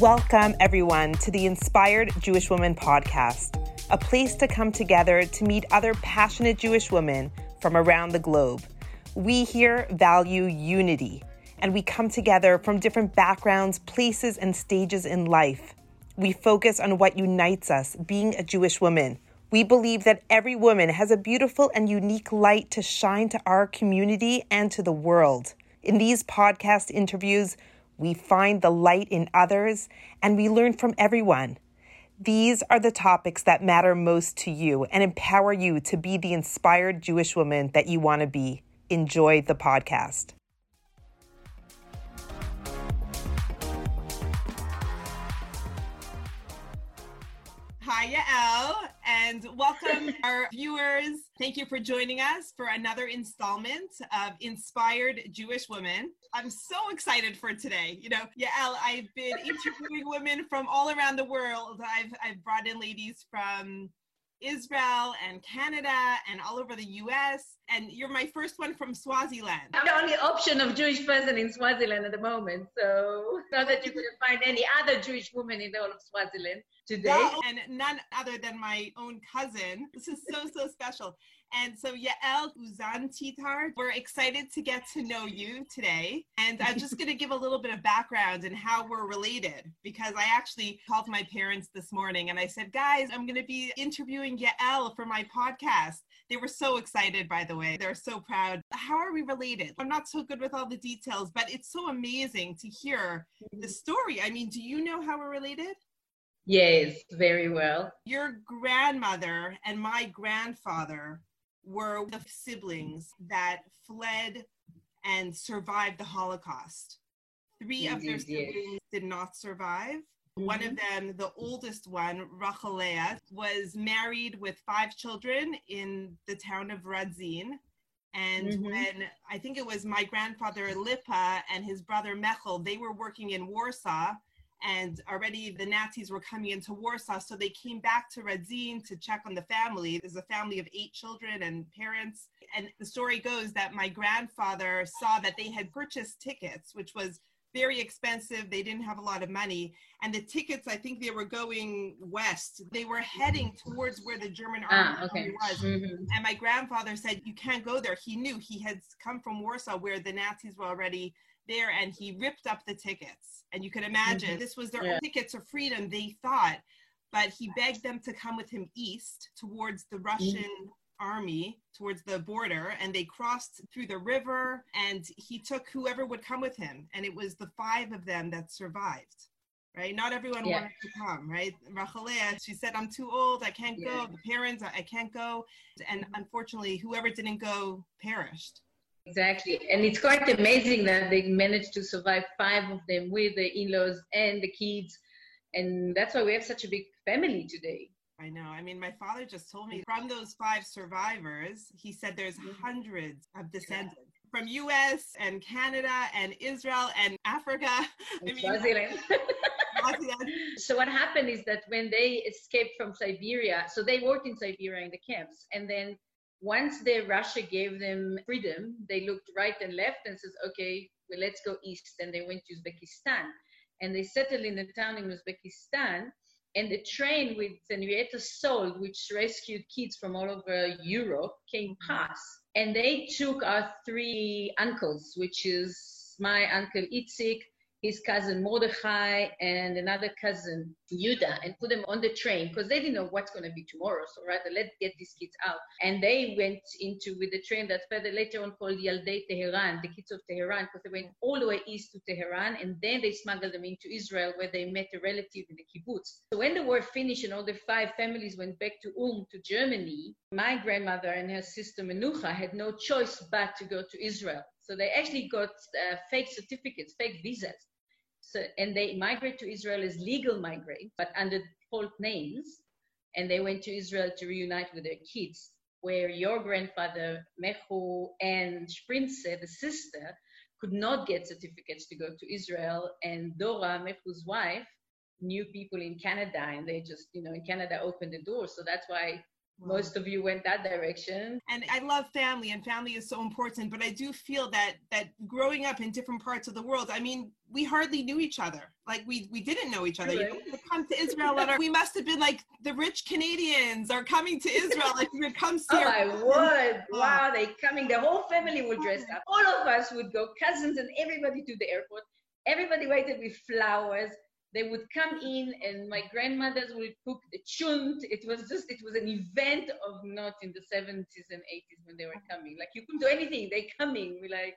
Welcome, everyone, to the Inspired Jewish Woman podcast, a place to come together to meet other passionate Jewish women from around the globe. We here value unity, and we come together from different backgrounds, places, and stages in life. We focus on what unites us, being a Jewish woman. We believe that every woman has a beautiful and unique light to shine to our community and to the world. In these podcast interviews, we find the light in others and we learn from everyone. These are the topics that matter most to you and empower you to be the inspired Jewish woman that you want to be. Enjoy the podcast. Hi, Yael, and welcome our viewers. Thank you for joining us for another installment of Inspired Jewish Women. I'm so excited for today. You know, Yael, I've been interviewing women from all around the world. I've, I've brought in ladies from Israel and Canada and all over the US. And you're my first one from Swaziland. I'm the only option of Jewish person in Swaziland at the moment. So not that you couldn't find any other Jewish woman in the whole of Swaziland today. No, and none other than my own cousin. This is so, so special. And so Yael Uzantitar, we're excited to get to know you today. And I'm just going to give a little bit of background and how we're related because I actually called my parents this morning and I said, guys, I'm going to be interviewing Yael for my podcast. They were so excited, by the way. They're so proud. How are we related? I'm not so good with all the details, but it's so amazing to hear the mm-hmm. story. I mean, do you know how we're related? Yes, very well. Your grandmother and my grandfather were the siblings that fled and survived the Holocaust. Three of their siblings yes. did not survive. Mm-hmm. One of them, the oldest one, Rachalea, was married with five children in the town of Radzin. And mm-hmm. when I think it was my grandfather Lipa and his brother Mechel, they were working in Warsaw and already the Nazis were coming into Warsaw. So they came back to Radzin to check on the family. There's a family of eight children and parents. And the story goes that my grandfather saw that they had purchased tickets, which was very expensive. They didn't have a lot of money. And the tickets, I think they were going west. They were heading towards where the German army ah, okay. was. Mm-hmm. And my grandfather said, You can't go there. He knew he had come from Warsaw where the Nazis were already there and he ripped up the tickets. And you can imagine mm-hmm. this was their yeah. tickets of freedom, they thought. But he begged them to come with him east towards the Russian mm-hmm. army, towards the border, and they crossed through the river. And he took whoever would come with him. And it was the five of them that survived right? Not everyone yeah. wanted to come, right? Rachalea, she said, I'm too old, I can't yeah. go. The parents, I can't go. And unfortunately, whoever didn't go perished. Exactly. And it's quite amazing that they managed to survive five of them with the in laws and the kids. And that's why we have such a big family today. I know. I mean, my father just told me from those five survivors, he said there's mm-hmm. hundreds of descendants from US and Canada and Israel and Africa. I mean, so what happened is that when they escaped from Siberia, so they worked in Siberia in the camps, and then once the Russia gave them freedom, they looked right and left and says, okay, well, let's go east. And they went to Uzbekistan. And they settled in a town in Uzbekistan. And the train with Henrietta Szold, which rescued kids from all over Europe, came mm-hmm. past. And they took our three uncles, which is my uncle Itzik, his cousin Mordechai and another cousin Yuda and put them on the train because they didn't know what's going to be tomorrow. So rather, let's get these kids out. And they went into with the train that's further later on called Yaldei Tehran, the kids of Tehran, because they went all the way east to Tehran and then they smuggled them into Israel where they met a relative in the kibbutz. So when the war finished and all the five families went back to Ulm to Germany, my grandmother and her sister Menucha had no choice but to go to Israel. So they actually got uh, fake certificates, fake visas and they migrate to Israel as legal migrants, but under false names. And they went to Israel to reunite with their kids, where your grandfather, Mechu, and Sprinze, the sister, could not get certificates to go to Israel. And Dora, Mechu's wife, knew people in Canada, and they just, you know, in Canada opened the door. So that's why most of you went that direction. And i love family and family is so important but i do feel that that growing up in different parts of the world i mean we hardly knew each other. Like we we didn't know each other. You know, come to israel our, we must have been like the rich canadians are coming to israel like we oh, would come see oh my word wow they coming the whole family would oh. dress up. All of us would go cousins and everybody to the airport. Everybody waited with flowers they would come in and my grandmothers would cook the chunt. It was just, it was an event of not in the 70s and 80s when they were coming. Like you couldn't do anything. they're coming. We're like,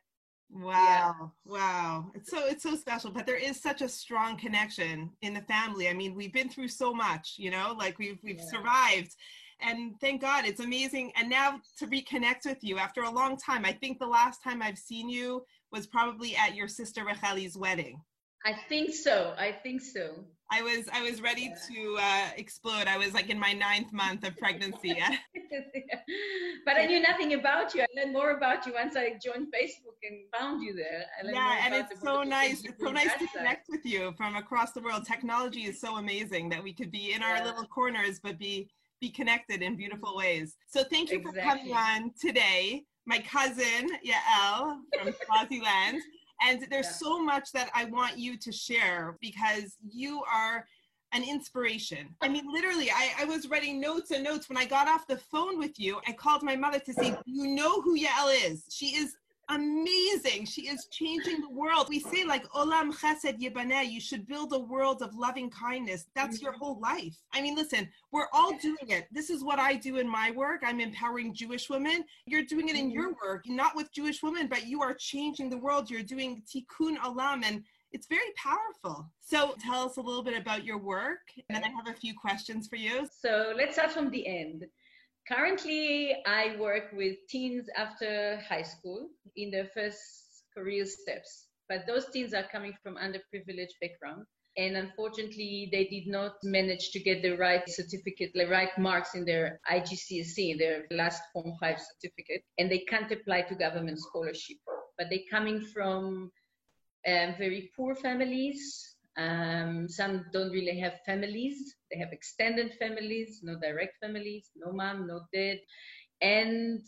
Wow. Yeah. Wow. It's so it's so special, but there is such a strong connection in the family. I mean, we've been through so much, you know, like we've we've yeah. survived. And thank God it's amazing. And now to reconnect with you after a long time. I think the last time I've seen you was probably at your sister Racheli's wedding. I think so. I think so. I was I was ready to uh, explode. I was like in my ninth month of pregnancy. Yeah. but I knew nothing about you. I learned more about you once I joined Facebook and found you there. yeah, and it's so nice. It's so nice to connect with you from across the world. Technology is so amazing that we could be in our little corners, but be be connected in beautiful ways. So thank you exactly. for coming on today. My cousin Yael from Swaziland. And there's yeah. so much that I want you to share because you are an inspiration. I mean, literally, I, I was writing notes and notes when I got off the phone with you. I called my mother to say, You know who Yael is. She is amazing. She is changing the world. We say like olam chesed yibaneh, you should build a world of loving kindness. That's your mm-hmm. whole life. I mean, listen, we're all doing it. This is what I do in my work. I'm empowering Jewish women. You're doing it in your mm-hmm. work, not with Jewish women, but you are changing the world. You're doing tikkun olam and it's very powerful. So tell us a little bit about your work and then I have a few questions for you. So let's start from the end. Currently, I work with teens after high school in their first career steps, but those teens are coming from underprivileged background. And unfortunately, they did not manage to get the right certificate, the right marks in their IGCSE, their last Form 5 certificate, and they can't apply to government scholarship. But they're coming from um, very poor families, um, some don't really have families. They have extended families, no direct families, no mom, no dad. And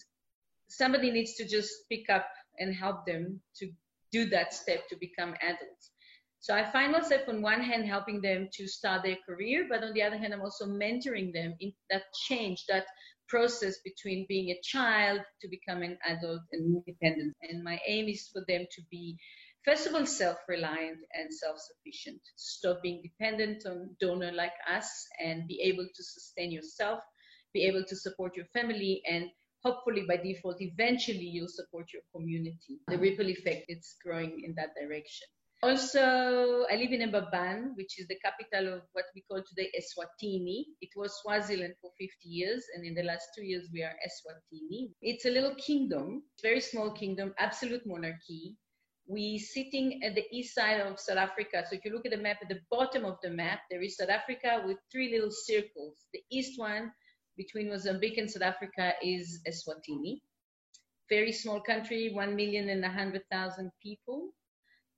somebody needs to just pick up and help them to do that step to become adults. So I find myself on one hand helping them to start their career, but on the other hand, I'm also mentoring them in that change, that process between being a child to becoming an adult and independent. And my aim is for them to be First of all, self-reliant and self-sufficient. Stop being dependent on donor like us and be able to sustain yourself, be able to support your family, and hopefully by default, eventually you'll support your community. The ripple effect is growing in that direction. Also, I live in Mbabane, which is the capital of what we call today Eswatini. It was Swaziland for 50 years, and in the last two years we are Eswatini. It's a little kingdom, very small kingdom, absolute monarchy we sitting at the east side of South Africa. So if you look at the map, at the bottom of the map, there is South Africa with three little circles. The east one between Mozambique and South Africa is Eswatini. Very small country, one million and a hundred thousand people,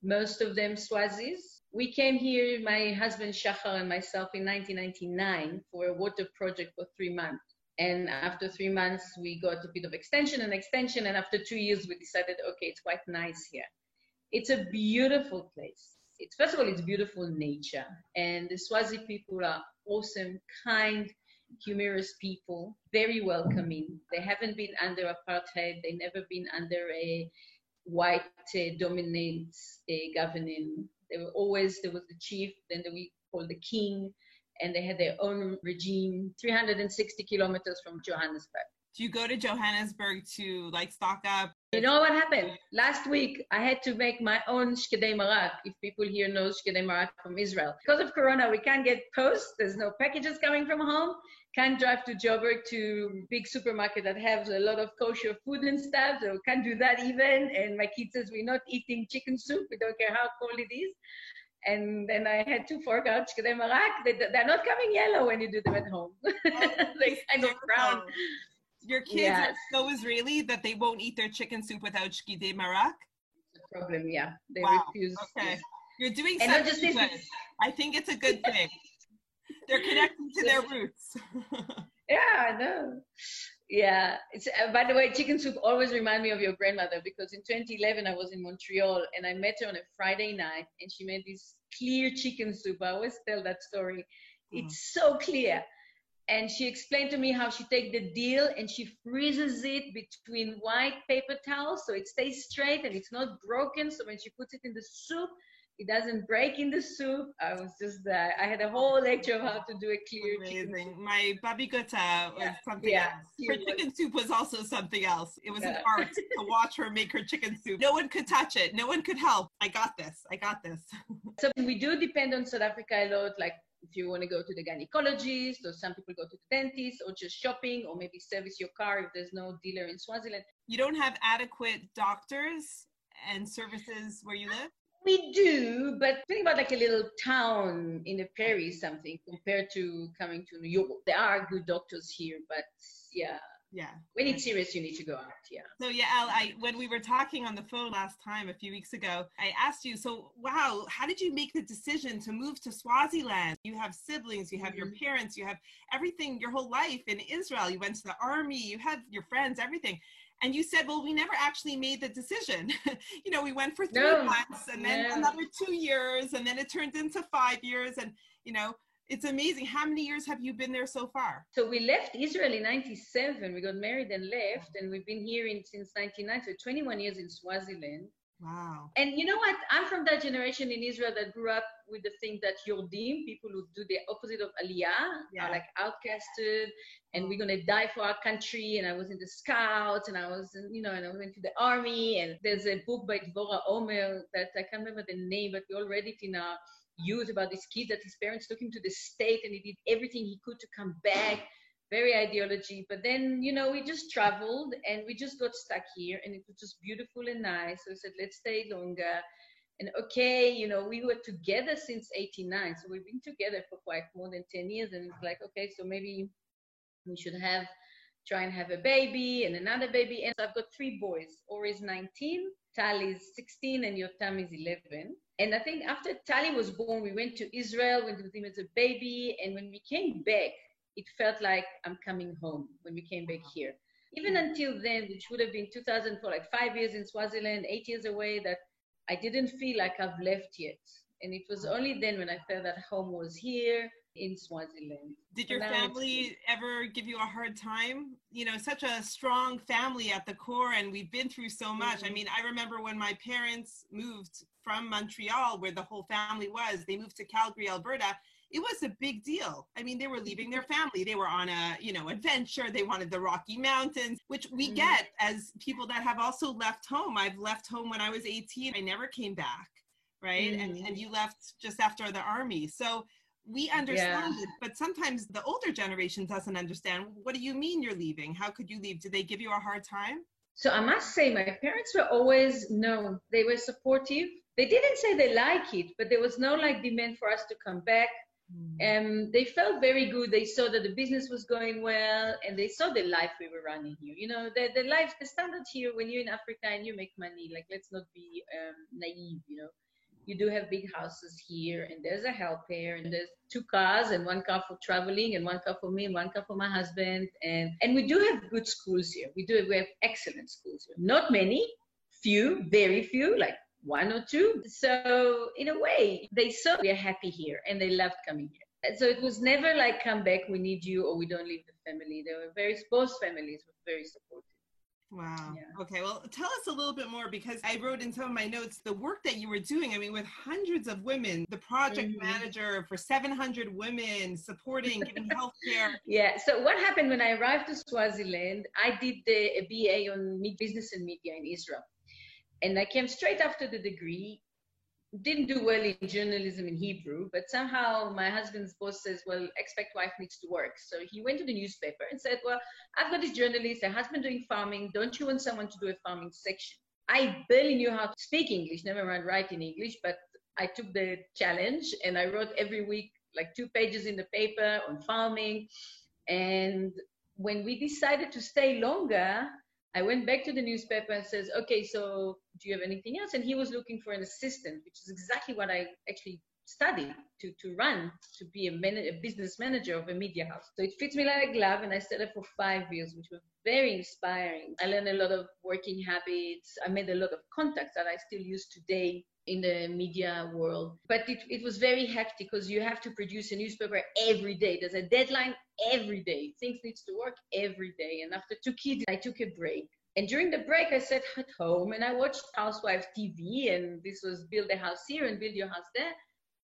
most of them Swazis. We came here, my husband Shachar and myself, in 1999 for a water project for three months. And after three months, we got a bit of extension and extension. And after two years, we decided, okay, it's quite nice here it's a beautiful place. It's first of all, it's beautiful nature, and the Swazi people are awesome, kind, humorous people, very welcoming. They haven't been under apartheid. They never been under a white uh, dominant uh, governing. They were always there was the chief, then we called the king, and they had their own regime, 360 kilometers from Johannesburg. Do you go to Johannesburg to like stock up? You know what happened? Last week, I had to make my own shkedei marak. If people here know shkedei marak from Israel. Because of Corona, we can't get post. There's no packages coming from home. Can't drive to Joburg to big supermarket that has a lot of kosher food and stuff. So can't do that even. And my kid says, we're not eating chicken soup. We don't care how cold it is. And then I had to fork out shkedei marak. They, they're not coming yellow when you do them at home. Oh, they kind of brown. Your kids yes. are so Israeli that they won't eat their chicken soup without shkedei marak? It's a problem, yeah. They wow. refuse. Okay. You're doing and something good. I think it's a good thing. They're connecting to their roots. Yeah, I know. Yeah. It's, uh, by the way, chicken soup always remind me of your grandmother because in 2011 I was in Montreal and I met her on a Friday night and she made this clear chicken soup. I always tell that story. Mm. It's so clear. And she explained to me how she take the deal and she freezes it between white paper towels so it stays straight and it's not broken. So when she puts it in the soup, it doesn't break in the soup. I was just uh, I had a whole lecture of how to do a clear Amazing. chicken. My babi gota was yeah. something yeah. else. Her chicken soup was also something else. It was yeah. an art to watch her make her chicken soup. No one could touch it. No one could help. I got this. I got this. so we do depend on South Africa a lot. Like if you want to go to the gynecologist, or some people go to the dentist, or just shopping, or maybe service your car if there's no dealer in Swaziland. You don't have adequate doctors and services where you live? We do, but think about like a little town in a prairie, something compared to coming to New York. There are good doctors here, but yeah. Yeah. When it's serious, you need to go out. Yeah. So yeah, Al, I when we were talking on the phone last time a few weeks ago, I asked you, so wow, how did you make the decision to move to Swaziland? You have siblings, you have mm-hmm. your parents, you have everything, your whole life in Israel. You went to the army, you have your friends, everything and you said well we never actually made the decision you know we went for three no. months and then another two years and then it turned into five years and you know it's amazing how many years have you been there so far so we left israel in 97 we got married and left and we've been here in, since 99 so 21 years in swaziland Wow. And you know what? I'm from that generation in Israel that grew up with the thing that Yordim, people who do the opposite of Aliyah, yeah. are like outcasted, and we're gonna die for our country. And I was in the Scouts, and I was, in, you know, and I went to the army. And there's a book by Dvorah Omer that I can't remember the name, but we all read it in our youth about this kid that his parents took him to the state, and he did everything he could to come back very ideology. But then, you know, we just traveled and we just got stuck here and it was just beautiful and nice. So we said, let's stay longer. And okay, you know, we were together since 89. So we've been together for quite more than 10 years. And it's like, okay, so maybe we should have, try and have a baby and another baby. And so I've got three boys. Ori is 19, Tali is 16, and your Yotam is 11. And I think after Tali was born, we went to Israel, when with was a baby. And when we came back, it felt like I'm coming home when we came back here. Even mm-hmm. until then, which would have been 2004, like five years in Swaziland, eight years away, that I didn't feel like I've left yet. And it was mm-hmm. only then when I felt that home was here in Swaziland. Did your family ever give you a hard time? You know, such a strong family at the core, and we've been through so much. Mm-hmm. I mean, I remember when my parents moved from Montreal, where the whole family was, they moved to Calgary, Alberta, it was a big deal. I mean, they were leaving their family. They were on a, you know, adventure. They wanted the Rocky Mountains, which we mm-hmm. get as people that have also left home. I've left home when I was 18. I never came back, right? Mm-hmm. And and you left just after the army. So we understand yeah. it, but sometimes the older generation doesn't understand. What do you mean you're leaving? How could you leave? Did they give you a hard time? So I must say, my parents were always no, they were supportive. They didn't say they like it, but there was no like demand for us to come back. And mm. um, they felt very good. They saw that the business was going well, and they saw the life we were running here. You know, the the life, the standard here when you're in Africa and you make money. Like, let's not be um, naive. You know, you do have big houses here, and there's a helper, and there's two cars, and one car for traveling, and one car for me, and one car for my husband, and and we do have good schools here. We do. We have excellent schools here. Not many, few, very few, like one or two. So in a way, they saw we are happy here and they loved coming here. So it was never like come back, we need you or we don't leave the family. They were very both families were very supportive. Wow. Yeah. Okay. Well, tell us a little bit more because I wrote in some of my notes the work that you were doing. I mean, with hundreds of women, the project mm-hmm. manager for 700 women, supporting, giving health care. Yeah. So, what happened when I arrived to Swaziland? I did the, a BA on business and media in Israel and I came straight after the degree. Didn't do well in journalism in Hebrew, but somehow my husband's boss says, Well, expect wife needs to work. So he went to the newspaper and said, Well, I've got this journalist, a husband doing farming. Don't you want someone to do a farming section? I barely knew how to speak English, never mind write in English, but I took the challenge and I wrote every week like two pages in the paper on farming. And when we decided to stay longer, I went back to the newspaper and says, okay, so do you have anything else? And he was looking for an assistant, which is exactly what I actually study to, to run, to be a, man- a business manager of a media house. So it fits me like a glove, and I studied for five years, which was very inspiring. I learned a lot of working habits. I made a lot of contacts that I still use today in the media world. But it, it was very hectic because you have to produce a newspaper every day. There's a deadline every day. Things needs to work every day. And after two kids, I took a break. And during the break, I sat at home and I watched Housewives TV. And this was build a house here and build your house there.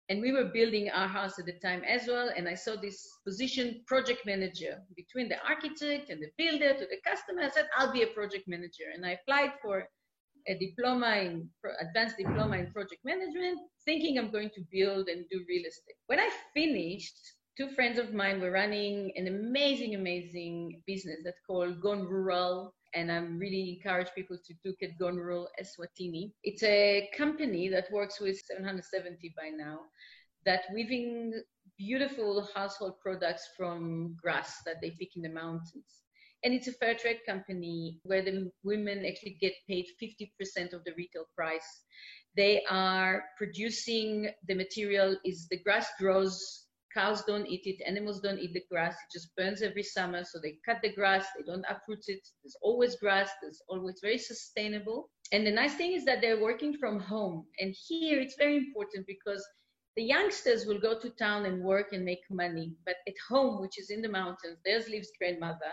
And we were building our house at the time as well. And I saw this position, project manager, between the architect and the builder to the customer. I said, I'll be a project manager. And I applied for a diploma in advanced diploma in project management, thinking I'm going to build and do real estate. When I finished, two friends of mine were running an amazing, amazing business that's called Gone Rural. And I'm really encourage people to look at Gone Rural Eswatini. It's a company that works with 770 by now that weaving beautiful household products from grass that they pick in the mountains and it's a fair trade company where the women actually get paid 50% of the retail price. They are producing the material is the grass grows cows don't eat it animals don't eat the grass it just burns every summer so they cut the grass they don't uproot it there's always grass there's always very sustainable. And the nice thing is that they're working from home. And here it's very important because the youngsters will go to town and work and make money but at home which is in the mountains there's lives grandmother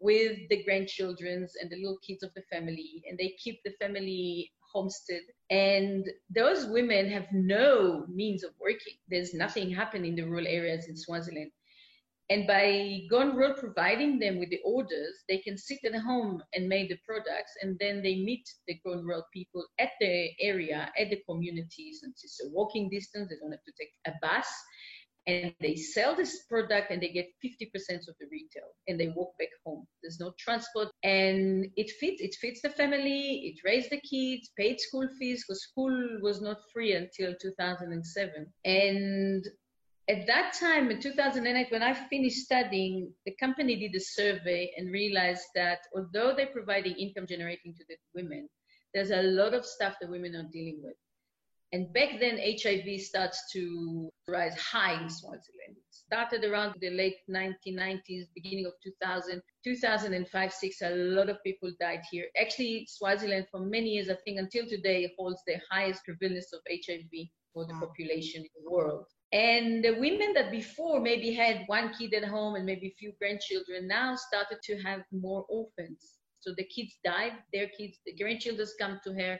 with the grandchildren and the little kids of the family, and they keep the family homestead. And those women have no means of working. There's nothing happening in the rural areas in Swaziland. And by Gone Rural providing them with the orders, they can sit at home and make the products, and then they meet the Gone Rural people at the area, at the communities. And it's a walking distance, they don't have to take a bus and they sell this product and they get 50% of the retail and they walk back home. There's no transport. And it fits it fits the family it raised the kids paid school fees because school was not free until 2007 and at that time in 2008 when i finished studying the company did a survey and realized that although they're providing income generating to the women there's a lot of stuff that women are dealing with and back then, HIV starts to rise high in Swaziland. It started around the late 1990s, beginning of 2000, 2005, 6. A lot of people died here. Actually, Swaziland, for many years, I think until today, holds the highest prevalence of HIV for the wow. population in the world. And the women that before maybe had one kid at home and maybe a few grandchildren now started to have more orphans. So the kids died, their kids, the grandchildren come to her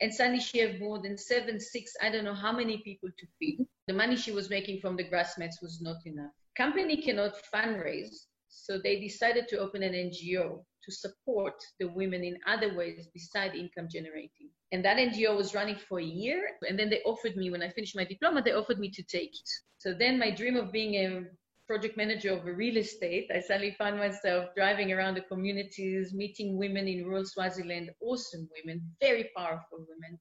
and suddenly she had more than seven, six, I don't know how many people to feed. The money she was making from the grass mats was not enough. Company cannot fundraise, so they decided to open an NGO to support the women in other ways besides income generating. And that NGO was running for a year. And then they offered me, when I finished my diploma, they offered me to take it. So then my dream of being a project manager of a real estate, I suddenly found myself driving around the communities, meeting women in rural Swaziland, awesome women, very powerful women,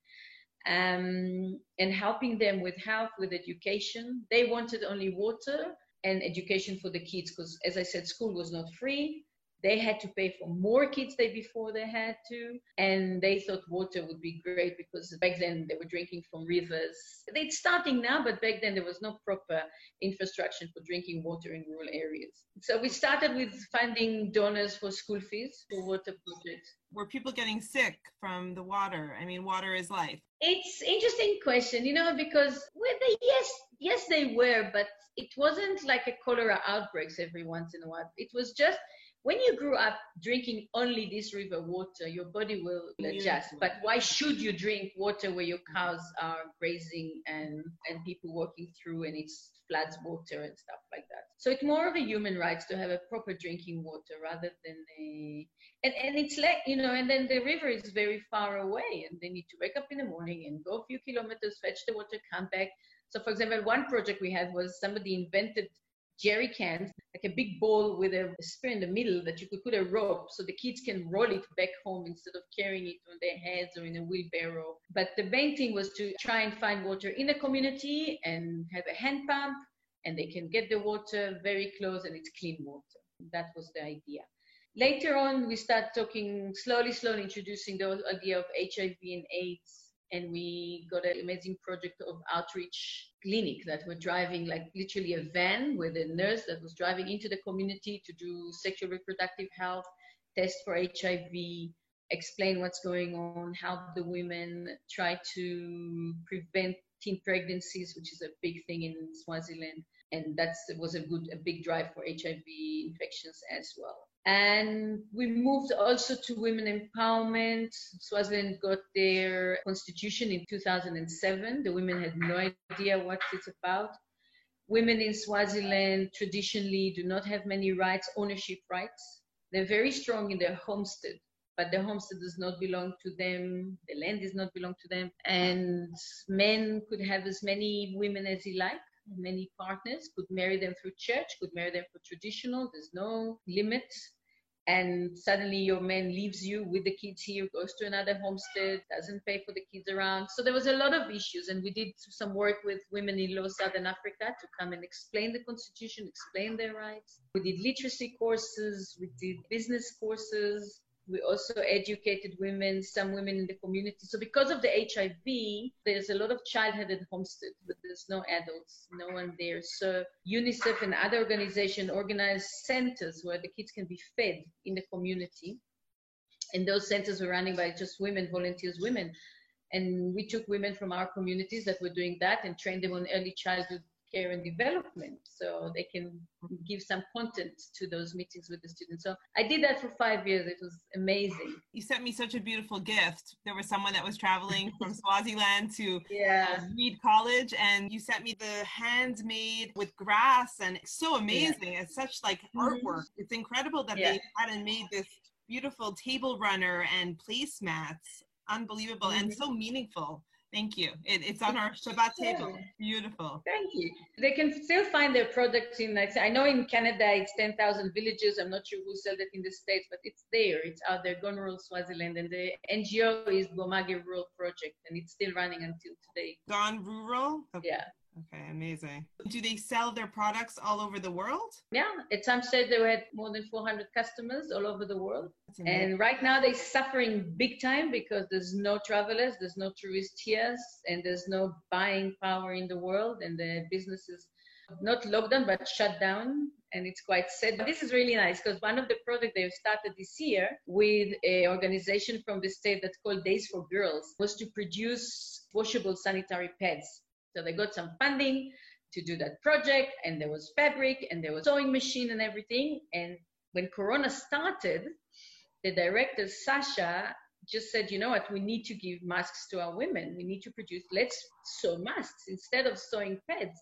um, and helping them with health, with education. They wanted only water and education for the kids because, as I said, school was not free. They had to pay for more kids than before they had to, and they thought water would be great because back then they were drinking from rivers. It's starting now, but back then there was no proper infrastructure for drinking water in rural areas. So we started with finding donors for school fees for water projects. Were people getting sick from the water? I mean, water is life. It's interesting question, you know, because well, they, yes, yes, they were, but it wasn't like a cholera outbreaks every once in a while. It was just when you grew up drinking only this river water, your body will adjust. But why should you drink water where your cows are grazing and, and people walking through and it's floods water and stuff like that? So it's more of a human rights to have a proper drinking water rather than a and, and it's like you know, and then the river is very far away and they need to wake up in the morning and go a few kilometers, fetch the water, come back. So for example, one project we had was somebody invented jerry cans, like a big bowl with a spear in the middle that you could put a rope so the kids can roll it back home instead of carrying it on their heads or in a wheelbarrow. But the main thing was to try and find water in the community and have a hand pump and they can get the water very close and it's clean water. That was the idea. Later on, we start talking slowly, slowly introducing the idea of HIV and AIDS and we got an amazing project of outreach clinic that were driving like literally a van with a nurse that was driving into the community to do sexual reproductive health, test for HIV, explain what's going on, help the women try to prevent teen pregnancies, which is a big thing in Swaziland. And that was a good, a big drive for HIV infections as well. And we moved also to women empowerment. Swaziland got their constitution in 2007. The women had no idea what it's about. Women in Swaziland traditionally do not have many rights, ownership rights. They're very strong in their homestead, but the homestead does not belong to them. The land does not belong to them. And men could have as many women as he liked many partners could marry them through church could marry them for traditional there's no limit and suddenly your man leaves you with the kids here, goes to another homestead, doesn't pay for the kids around. So there was a lot of issues, and we did some work with women in low Southern Africa to come and explain the constitution, explain their rights. We did literacy courses, we did business courses, we also educated women, some women in the community. So because of the HIV, there's a lot of childhood at homestead, but there's no adults, no one there. So UNICEF and other organizations organize centers where the kids can be fed in the community. And those centers were running by just women, volunteers, women. And we took women from our communities that were doing that and trained them on early childhood care and development so they can give some content to those meetings with the students. So I did that for five years. It was amazing. You sent me such a beautiful gift. There was someone that was traveling from Swaziland to yeah. uh, Reed College and you sent me the handmade with grass and it's so amazing. Yeah. It's such like mm-hmm. artwork. It's incredible that yeah. they had and made this beautiful table runner and placemats. Unbelievable mm-hmm. and so meaningful. Thank you. It, it's on our Shabbat table. Beautiful. Thank you. They can still find their products in, I know in Canada it's 10,000 villages. I'm not sure who sells it in the States, but it's there. It's out there, Gone Rural Swaziland. And the NGO is boMake Rural Project, and it's still running until today. Gone Rural? Okay. Yeah. Okay, amazing. Do they sell their products all over the world? Yeah, at some stage they had more than 400 customers all over the world. And right now they're suffering big time because there's no travelers, there's no tourists here, and there's no buying power in the world, and the business is not locked down but shut down and it's quite sad. But this is really nice because one of the projects they've started this year with an organization from the state that's called Days for Girls was to produce washable sanitary pads so they got some funding to do that project, and there was fabric, and there was sewing machine and everything. And when Corona started, the director Sasha just said, you know what, we need to give masks to our women. We need to produce, let's sew masks instead of sewing pads.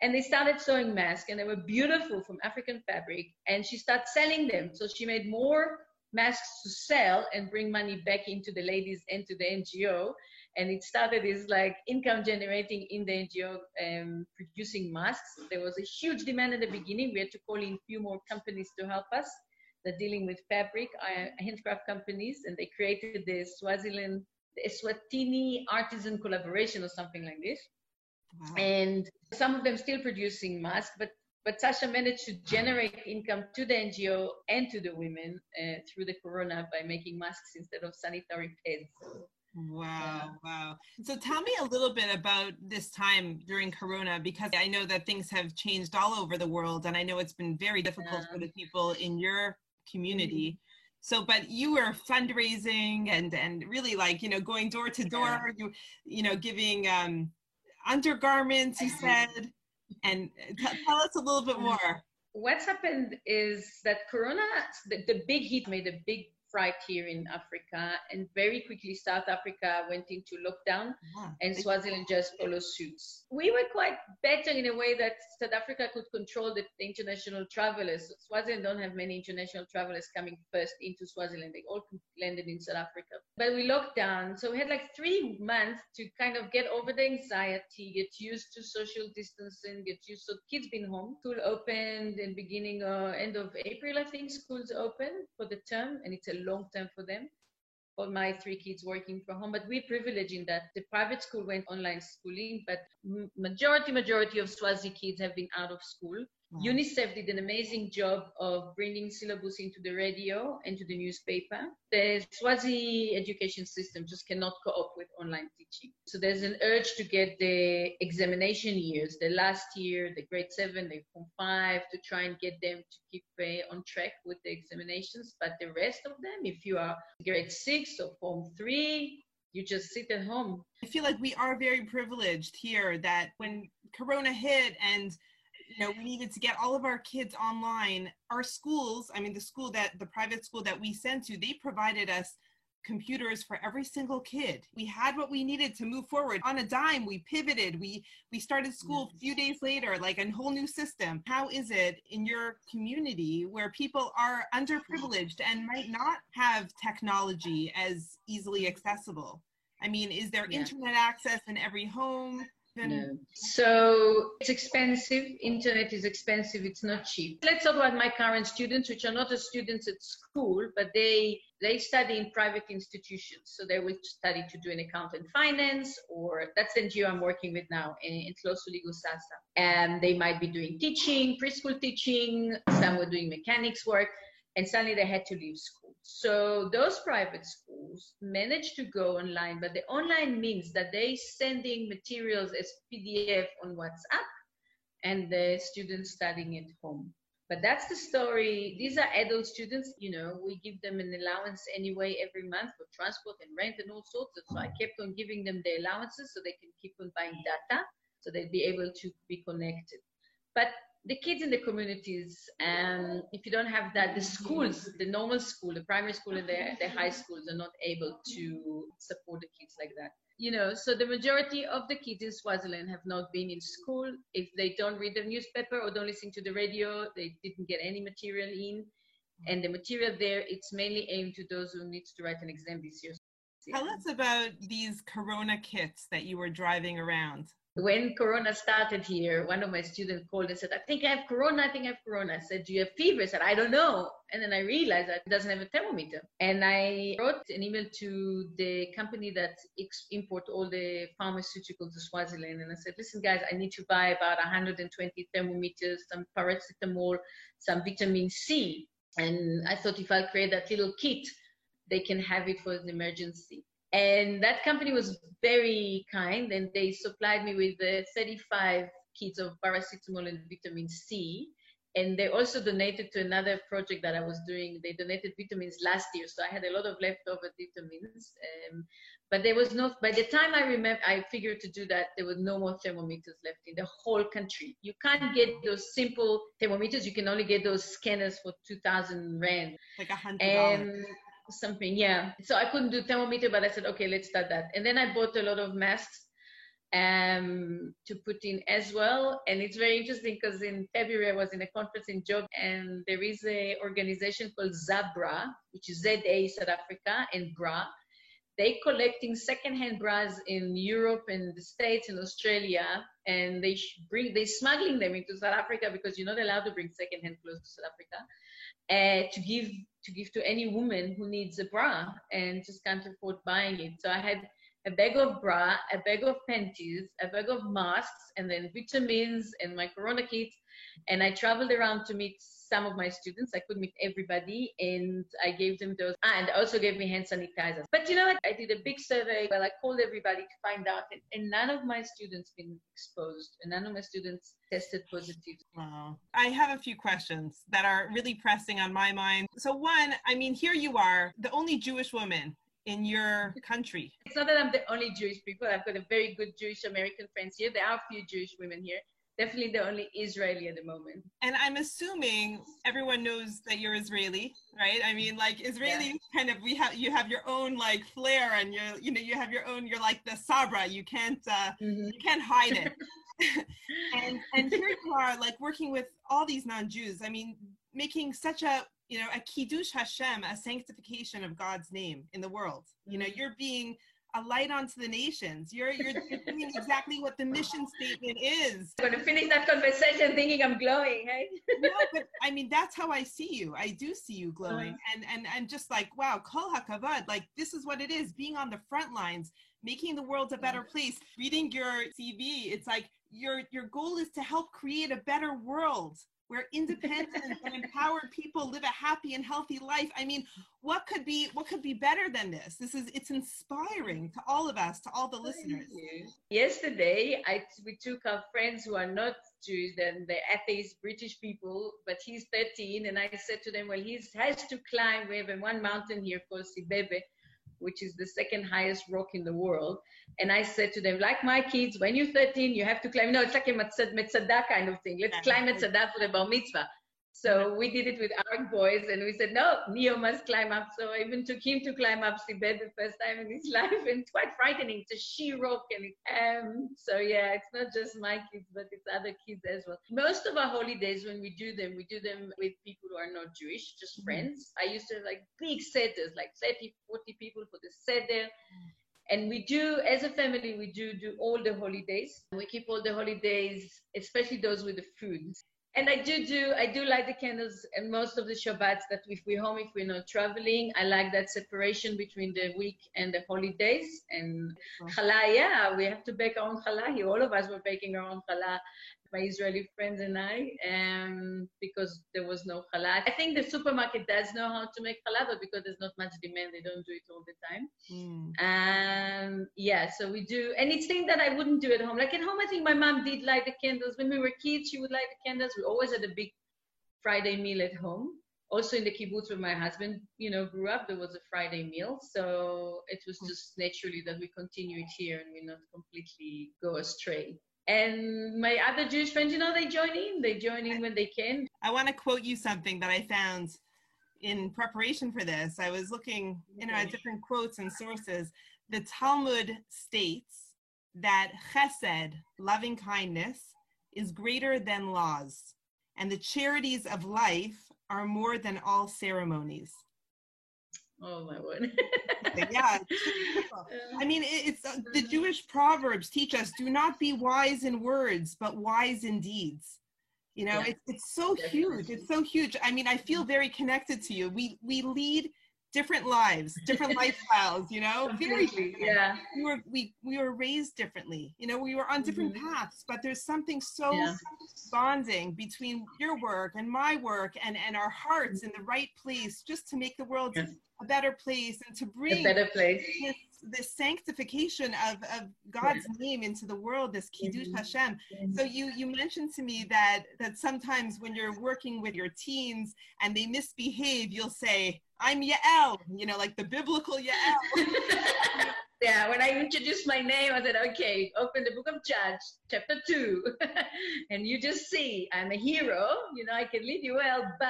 And they started sewing masks, and they were beautiful from African fabric. And she started selling them. So she made more masks to sell and bring money back into the ladies and to the NGO and it started as like income generating in the NGO um, producing masks. There was a huge demand at the beginning. We had to call in a few more companies to help us. They're dealing with fabric, uh, handcraft companies, and they created the Swaziland, the Eswatini Artisan Collaboration or something like this. Wow. And some of them still producing masks, but but Sasha managed to generate income to the NGO and to the women uh, through the corona by making masks instead of sanitary pads. Wow, wow. So tell me a little bit about this time during Corona because I know that things have changed all over the world and I know it's been very difficult yeah. for the people in your community. Mm-hmm. So, but you were fundraising and and really like you know going door to door, you you know giving um, undergarments. You said, and t- tell us a little bit mm-hmm. more. What's happened is that Corona, the, the big heat made a big fright here in Africa. And very quickly, South Africa went into lockdown yeah. and Swaziland just followed suit. We were quite better in a way that South Africa could control the international travelers. Swaziland don't have many international travelers coming first into Swaziland. They all landed in South Africa. But we locked down. So we had like three months to kind of get over the anxiety, get used to social distancing, get used. So kids been home. School opened in beginning, uh, end of April, I think schools open for the term. And it's a long term for them. For my three kids working from home, but we privilege in that the private school went online schooling, but majority majority of Swazi kids have been out of school. Wow. UNICEF did an amazing job of bringing syllabus into the radio and to the newspaper. The Swazi education system just cannot cope with online teaching. So there's an urge to get the examination years, the last year, the grade seven, the form five, to try and get them to keep uh, on track with the examinations. But the rest of them, if you are grade six or form three, you just sit at home. I feel like we are very privileged here that when Corona hit and you know we needed to get all of our kids online. Our schools i mean the school that the private school that we sent to they provided us computers for every single kid. We had what we needed to move forward. On a dime we pivoted. We we started school a few days later like a whole new system. How is it in your community where people are underprivileged and might not have technology as easily accessible? I mean is there yeah. internet access in every home no. So it's expensive. Internet is expensive. It's not cheap. Let's talk about my current students, which are not the students at school, but they they study in private institutions. So they will study to do an account and finance, or that's the NGO I'm working with now in, in Tlosoligo Sasa. And they might be doing teaching, preschool teaching. Some were doing mechanics work, and suddenly they had to leave school. So those private schools manage to go online, but the online means that they sending materials as PDF on WhatsApp and the students studying at home. But that's the story. These are adult students, you know, we give them an allowance anyway every month for transport and rent and all sorts of. So I kept on giving them the allowances so they can keep on buying data so they'd be able to be connected. But the kids in the communities, um, if you don't have that, the schools, the normal school, the primary school and the, the high schools are not able to support the kids like that. You know, so the majority of the kids in Swaziland have not been in school. If they don't read the newspaper or don't listen to the radio, they didn't get any material in. And the material there, it's mainly aimed to those who need to write an exam this year. Tell us about these Corona kits that you were driving around when Corona started here, one of my students called and said, I think I have Corona, I think I have Corona. I said, Do you have fever? I said, I don't know. And then I realized it doesn't have a thermometer. And I wrote an email to the company that import all the pharmaceuticals to Swaziland. And I said, listen, guys, I need to buy about 120 thermometers, some paracetamol, some vitamin C. And I thought if I create that little kit, they can have it for the emergency. And that company was very kind and they supplied me with uh, 35 kits of paracetamol and vitamin C. And they also donated to another project that I was doing. They donated vitamins last year, so I had a lot of leftover vitamins. Um, but there was no. By the time I remember, I figured to do that, there were no more thermometers left in the whole country. You can't get those simple thermometers. You can only get those scanners for 2,000 rand. Like a hundred something yeah. So i couldn't do thermometer but i said okay let's start that. And then i bought a lot of masks um, to put in as well. And it's very interesting because in february i was in a conference in job and there is a organization called zabra which is za south africa and bra they collecting secondhand bras in Europe and the States and Australia, and they bring they smuggling them into South Africa because you're not allowed to bring secondhand clothes to South Africa uh, to give to give to any woman who needs a bra and just can't afford buying it. So I had a bag of bra, a bag of panties, a bag of masks, and then vitamins and my corona kit. And I traveled around to meet some of my students. I could meet everybody, and I gave them those, and also gave me hand sanitizers. But you know what? I did a big survey where I called everybody to find out, and, and none of my students been exposed, and none of my students tested positive. Wow. I have a few questions that are really pressing on my mind. So one, I mean, here you are, the only Jewish woman in your country? It's not that I'm the only Jewish people. I've got a very good Jewish American friends here. There are a few Jewish women here definitely the only Israeli at the moment. And I'm assuming everyone knows that you're Israeli, right? I mean, like Israeli yeah. kind of we have you have your own like flair, and you're you know you have your own. You're like the sabra. You can't uh, mm-hmm. you can't hide it. and and here you are like working with all these non-Jews. I mean, making such a you know a kiddush Hashem, a sanctification of God's name in the world. You know, mm-hmm. you're being a light onto the nations. You're you're, you're doing exactly what the mission statement is. I'm gonna finish that conversation thinking I'm glowing, hey? no, but I mean that's how I see you. I do see you glowing, uh-huh. and and and just like wow, kol hakavod, like this is what it is. Being on the front lines, making the world a better place. Reading your CV, it's like your your goal is to help create a better world where independent and empowered people live a happy and healthy life. I mean, what could be what could be better than this? This is it's inspiring to all of us, to all the listeners. Yesterday, I we took our friends who are not Jews and the atheist British people, but he's 13, and I said to them, well, he has to climb. We have one mountain here called Sibebe, which is the second highest rock in the world. And I said to them, like my kids, when you're 13, you have to climb. No, it's like a metzada kind of thing. Let's climb metzada for the bar mitzvah. So we did it with our boys, and we said, no, Neo must climb up. So I even took him to climb up Sibebe the first time in his life, and it's quite frightening. It's a she rock, and it, um, so yeah, it's not just my kids, but it's other kids as well. Most of our holidays, when we do them, we do them with people who are not Jewish, just mm-hmm. friends. I used to have like big seders, like 30, 40 people for the seder. And we do, as a family, we do do all the holidays. We keep all the holidays, especially those with the food and I do do I do light the candles and most of the Shabbats that if we're home, if we're not traveling, I like that separation between the week and the holidays. And challah, yeah, we have to bake our own challah here. All of us were baking our own challah my Israeli friends and I, um, because there was no challah. I think the supermarket does know how to make challah, but because there's not much demand, they don't do it all the time. Mm. Um, yeah, so we do, and it's things that I wouldn't do at home. Like at home, I think my mom did light the candles. When we were kids, she would light the candles. We always had a big Friday meal at home. Also in the kibbutz where my husband, you know, grew up, there was a Friday meal. So it was just naturally that we continue it here and we not completely go astray and my other Jewish friends, you know, they join in. They join in when they can. I want to quote you something that I found in preparation for this. I was looking, you know, at different quotes and sources. The Talmud states that chesed, loving kindness, is greater than laws, and the charities of life are more than all ceremonies. Oh my word. yeah. I mean, it's uh, the Jewish proverbs teach us do not be wise in words, but wise in deeds. You know, yeah. it's, it's so huge. It's so huge. I mean, I feel very connected to you. We we lead different lives, different lifestyles, you know, very different. Yeah. We were we we were raised differently. You know, we were on different mm-hmm. paths, but there's something so yeah. bonding between your work and my work and and our hearts in the right place just to make the world yeah. A better place and to bring a better place. This, this sanctification of, of God's yeah. name into the world, this kiddush mm-hmm. Hashem. So you you mentioned to me that that sometimes when you're working with your teens and they misbehave, you'll say, I'm Yael, you know, like the biblical Yael. yeah, when I introduced my name, I said, okay, open the book of Judge, chapter two, and you just see I'm a hero. You know, I can lead you well, but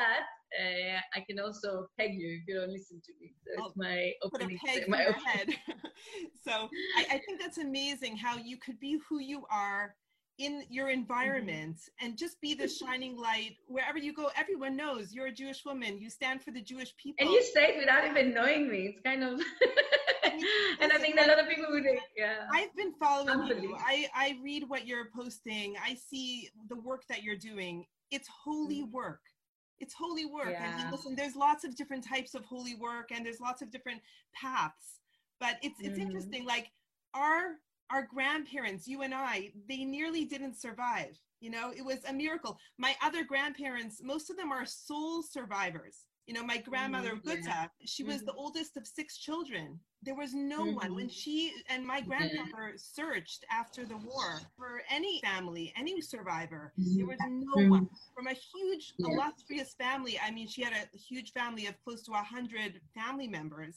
uh, I can also peg you if you don't listen to me. So it's my opening. Put a peg my opening. head. so I, I think that's amazing how you could be who you are in your mm-hmm. environment mm-hmm. and just be the shining light wherever you go everyone knows you're a jewish woman you stand for the jewish people and you say it without even knowing me it's kind of and i think a lot of people would yeah i've been following you i i read what you're posting i see the work that you're doing it's holy mm-hmm. work it's holy work yeah. and listen there's lots of different types of holy work and there's lots of different paths but it's it's mm-hmm. interesting like our our grandparents, you and I, they nearly didn't survive. You know, it was a miracle. My other grandparents, most of them are sole survivors. You know, my grandmother mm-hmm, Gutta, yeah. she was mm-hmm. the oldest of six children. There was no mm-hmm. one when she and my grandfather searched after the war for any family, any survivor. There was mm-hmm. no mm-hmm. one from a huge, yeah. illustrious family. I mean, she had a huge family of close to a hundred family members.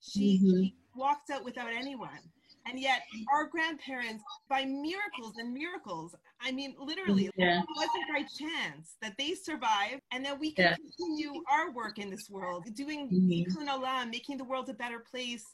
She, she mm-hmm. walked out without anyone and yet, our grandparents, by miracles and miracles, I mean, literally, yeah. it wasn't by chance that they survived and that we can yeah. continue our work in this world, doing mm-hmm. making the world a better place,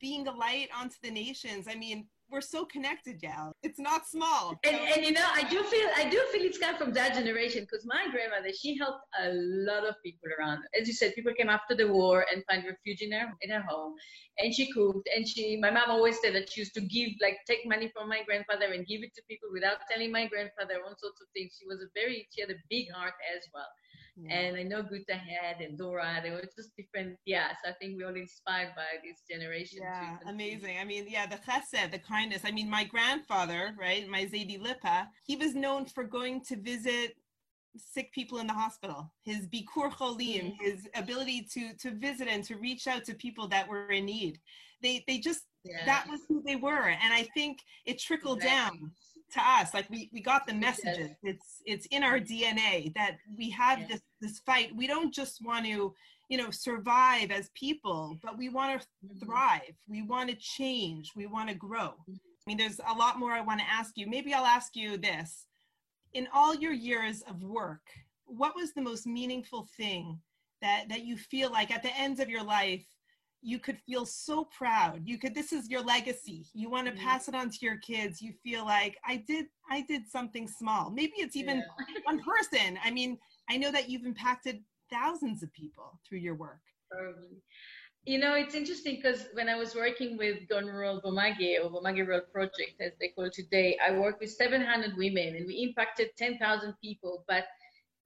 being a light onto the nations. I mean, we're so connected now. It's not small. And, and you know, I do feel I do feel it's come from that generation because my grandmother she helped a lot of people around. As you said, people came after the war and find refuge in her in her home, and she cooked. And she, my mom always said that she used to give like take money from my grandfather and give it to people without telling my grandfather all sorts of things. She was a very she had a big heart as well. And I know Guta had and Dora, they were just different. Yeah, so I think we're all inspired by this generation. Yeah, amazing. I mean, yeah, the chesed, the kindness. I mean, my grandfather, right, my Zaidi Lipa, he was known for going to visit sick people in the hospital, his bikur cholim, mm-hmm. his ability to to visit and to reach out to people that were in need. They they just yeah. that was who they were, and I think it trickled exactly. down to us. Like we we got the messages. It's it's in our DNA that we have yeah. this this fight. We don't just want to you know survive as people, but we want to mm-hmm. thrive. We want to change. We want to grow. Mm-hmm. I mean, there's a lot more I want to ask you. Maybe I'll ask you this in all your years of work, what was the most meaningful thing that, that you feel like at the end of your life, you could feel so proud. You could this is your legacy. You want to mm-hmm. pass it on to your kids. You feel like i did i did something small. Maybe it's even yeah. one person. I mean i know that you've impacted thousands of people through your work. You know, it's interesting because when I was working with Gone Rural boMake or boMake Rural Project, as they call it today, I worked with 700 women and we impacted 10,000 people, but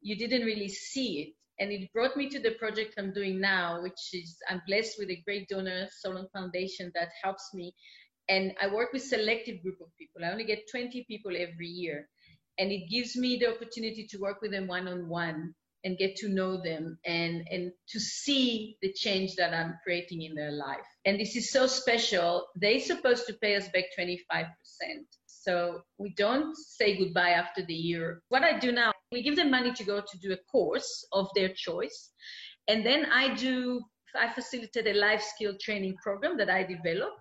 you didn't really see it. And it brought me to the project I'm doing now, which is I'm blessed with a great donor, Solon Foundation, that helps me. And I work with a selective group of people. I only get 20 people every year. And it gives me the opportunity to work with them one on one and get to know them and, and to see the change that I'm creating in their life. And this is so special. They're supposed to pay us back 25%. So we don't say goodbye after the year. What I do now, we give them money to go to do a course of their choice. And then I do, I facilitate a life skill training program that I develop.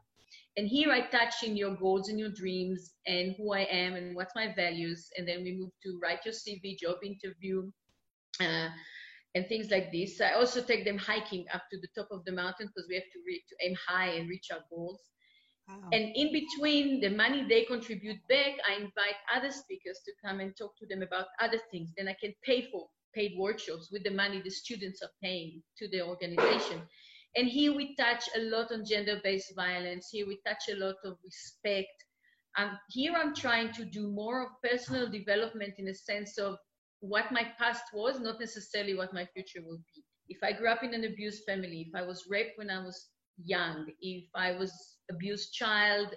And here I touch in your goals and your dreams and who I am and what's my values. And then we move to write your CV, job interview, uh, and things like this. I also take them hiking up to the top of the mountain because we have to, re- to aim high and reach our goals. And in between the money they contribute back, I invite other speakers to come and talk to them about other things. Then I can pay for paid workshops with the money the students are paying to the organization. And here we touch a lot on gender-based violence. Here we touch a lot of respect. Um, here I'm trying to do more of personal development in a sense of what my past was, not necessarily what my future will be. If I grew up in an abused family, if I was raped when I was young, if I was abused child,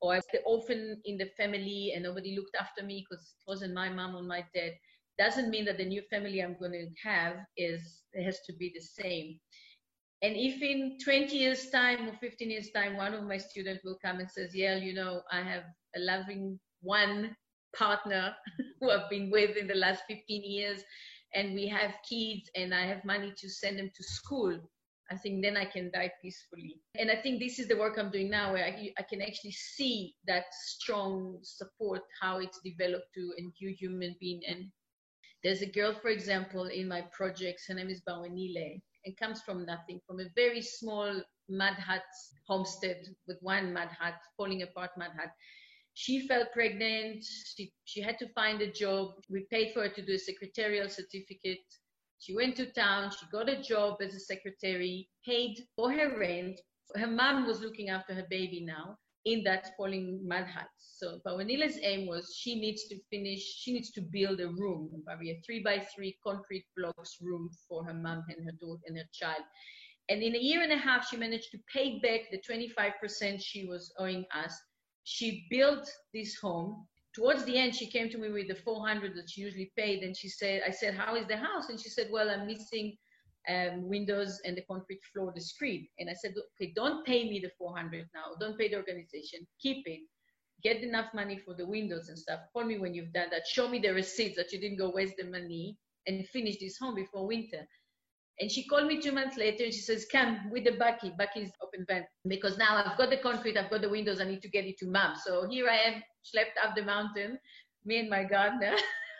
or I was the orphan in the family and nobody looked after me because it wasn't my mom or my dad, doesn't mean that the new family I'm going to have is has to be the same. And if in 20 years time or 15 years time, one of my students will come and says, yeah, you know, I have a loving one partner who I've been with in the last 15 years, and we have kids, and I have money to send them to school. I think then I can die peacefully. And I think this is the work I'm doing now, where I, I can actually see that strong support, how it's developed to a new human being. And there's a girl, for example, in my projects, her name is Bawanile, and comes from nothing, from a very small mud hut homestead with one mud hut, falling apart mud hut she fell pregnant. She, she had to find a job. We paid for her to do a secretarial certificate. She went to town. She got a job as a secretary, paid for her rent. Her mom was looking after her baby now in that falling hut. So Pawanila's aim was she needs to finish, she needs to build a room, probably a three by three concrete blocks room for her mom and her daughter and her child. And in a year and a half, she managed to pay back the 25% she was owing us she built this home. Towards the end, she came to me with the 400 that she usually paid, and she said, "I said, how is the house?" And she said, "Well, I'm missing um, windows and the concrete floor, the screen." And I said, "Okay, don't pay me the 400 now. Don't pay the organization. Keep it. Get enough money for the windows and stuff. Call me when you've done that. Show me the receipts that you didn't go waste the money and finish this home before winter." And she called me two months later and she says, Come with the bakkie. bakkie's open van. Because now I've got the concrete, I've got the windows, I need to get it to mom. So here I am, schlepped up the mountain, me and my gardener,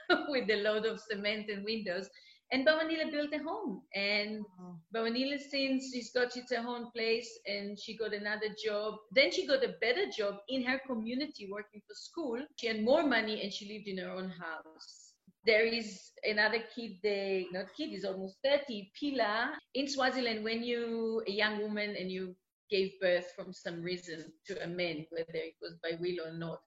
with a load of cement and windows. And Bawanila built a home. And. Bawanila, since she's got its own place and she got another job, then she got a better job in her community working for school. She had more money and she lived in her own house there is another kid, they, not kid, is almost 30, Pila. In Swaziland, when you, a young woman, and you gave birth from some reason to a man, whether it was by will or not,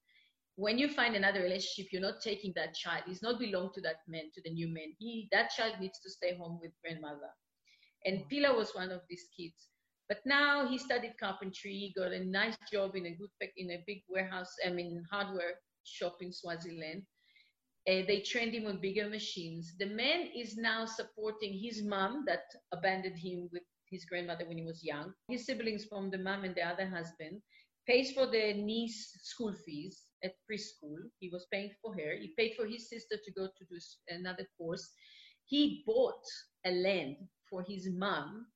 when you find another relationship, you're not taking that child. He's not belong to that man, to the new man. He, that child needs to stay home with grandmother. And Pila was one of these kids. But now he studied carpentry, He got a nice job in a good, in a big warehouse, I mean, hardware shop in Swaziland Uh, they trained him on bigger machines. The man is now supporting his mom that abandoned him with his grandmother when he was young. His siblings from the mom and the other husband pays for the niece school fees at preschool. He was paying for her. He paid for his sister to go to do another course. He bought a land for his mom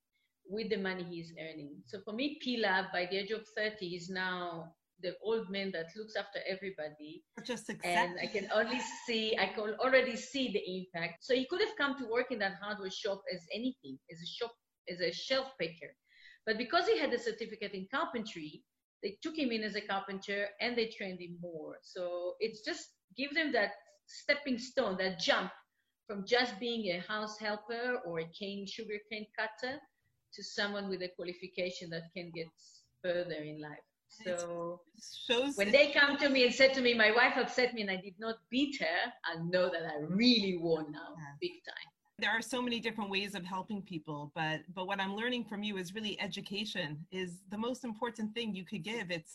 with the money he's earning. So for me, Pila, by the age of 30, is now the old man that looks after everybody. Just and I can only see, I can already see the impact. So he could have come to work in that hardware shop as anything, as a shop, as a shelf picker. But because he had a certificate in carpentry, they took him in as a carpenter and they trained him more. So it's just give them that stepping stone, that jump from just being a house helper or a cane sugar cane cutter to someone with a qualification that can get further in life. So when they come to me and said to me, my wife upset me and I did not beat her, I know that I really won now, big time there are so many different ways of helping people but but what i'm learning from you is really education is the most important thing you could give. It's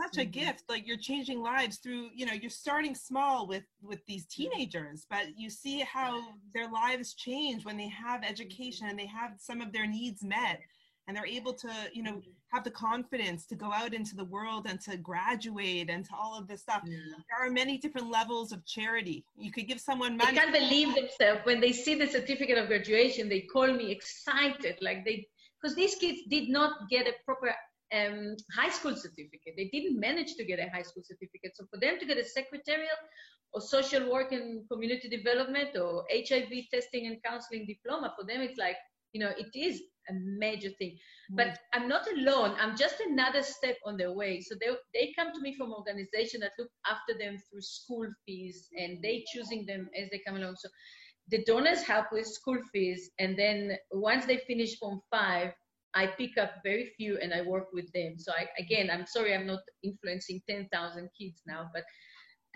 such a mm-hmm. gift like you're changing lives through you know you're starting small with with these teenagers but you see how their lives change when they have education and they have some of their needs met and they're able to you know have the confidence to go out into the world and to graduate and to all of this stuff. Yeah. there are many different levels of charity. You could give someone money. they can't believe themselves. When they see the certificate of graduation they call me excited. Like they because these kids did not get a proper um, high school certificate. They didn't manage to get a high school certificate. So for them to get a secretarial or social work and community development or hiv testing and counseling diploma for them it's like you know it is a major thing. But mm. i'm not alone. I'm just another step on their way. So they, they come to me from organization that look after them through school fees and they choosing them as they come along. So the donors help with school fees and then once they finish form five I pick up very few and I work with them. So I, again, I'm sorry I'm not influencing 10,000 kids now, but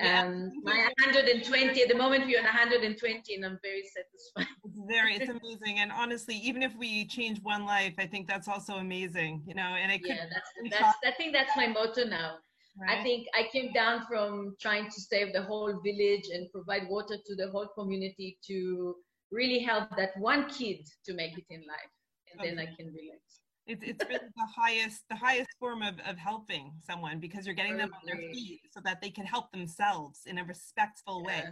um, my 120 at the moment we're on 120 and i'm very satisfied. It's very it's amazing. And honestly even if we change one life i think that's also amazing you know and could yeah that's, that's i think that's my motto now. Right? i think i came down from trying to save the whole village and provide water to the whole community to really help that one kid to make it in life and okay. then i can relax it's, it's really the highest the highest form of, of helping someone because you're getting them on their feet so that they can help themselves in a respectful way.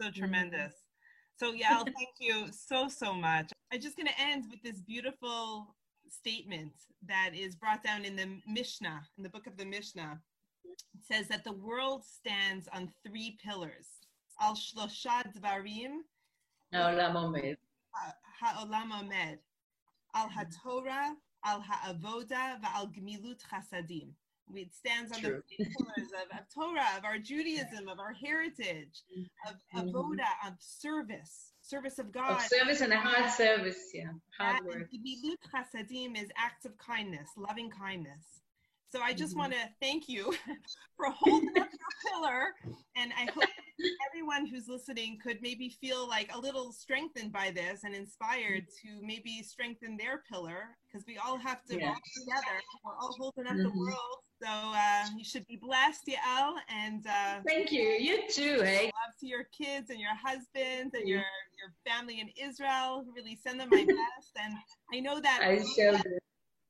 So mm-hmm. tremendous. So yeah thank you so so much. I'm just going to end with this beautiful statement that is brought down in the mishnah in the book of the mishnah. It says that the world stands on three pillars. Al shlosha dvarim ha'olam omed. Ha'olam omed. Al hatorah al ha'avoda va'al gmilut chasadim. It stands on True. the pillars of, of, Torah, of our Judaism, of our heritage, of mm-hmm. avoda, of service, service of God. Of service and a hard service, yeah. Hard work. Gmilut chasadim is acts of kindness, loving kindness. So I just mm-hmm. want to thank you for holding up your pillar, and I hope everyone who's listening could maybe feel like a little strengthened by this and inspired to maybe strengthen their pillar because we all have to yeah. work together. We're all holding up mm-hmm. the world. So uh, you should be blessed, Yael. And uh, thank you. You too. Hey. Love to your kids and your husbands and your your family in Israel. Really send them my best. And I know that. I shall.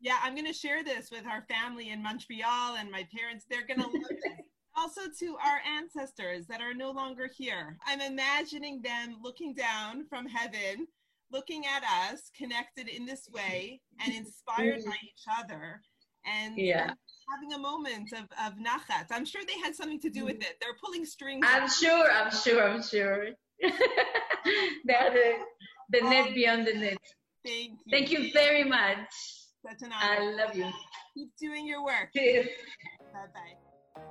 Yeah, I'm going to share this with our family in Montreal and my parents. They're going to love it also to our ancestors that are no longer here. I'm imagining them looking down from heaven, looking at us, connected in this way and inspired by each other. And yeah. having a moment of, of nachat. I'm sure they had something to do with it. They're pulling strings. I'm sure, I'm sure, I'm sure. They're the, the net oh, beyond the net. Thank you. Thank you very much. Such an honor. I love you. Keep doing your work. Bye bye.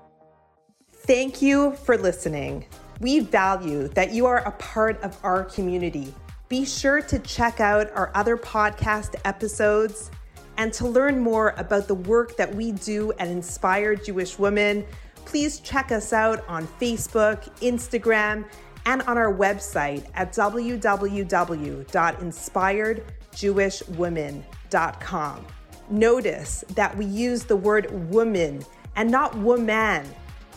Thank you for listening. We value that you are a part of our community. Be sure to check out our other podcast episodes and to learn more about the work that we do at Inspired Jewish Women. Please check us out on Facebook, Instagram, and on our website at www.inspiredjewishwomen.com. Notice that we use the word woman and not woman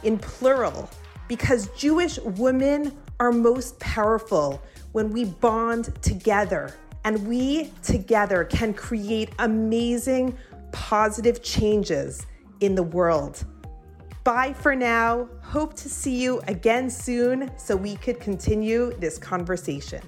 in plural because Jewish women are most powerful when we bond together and we together can create amazing, positive changes in the world. Bye for now. Hope to see you again soon so we could continue this conversation.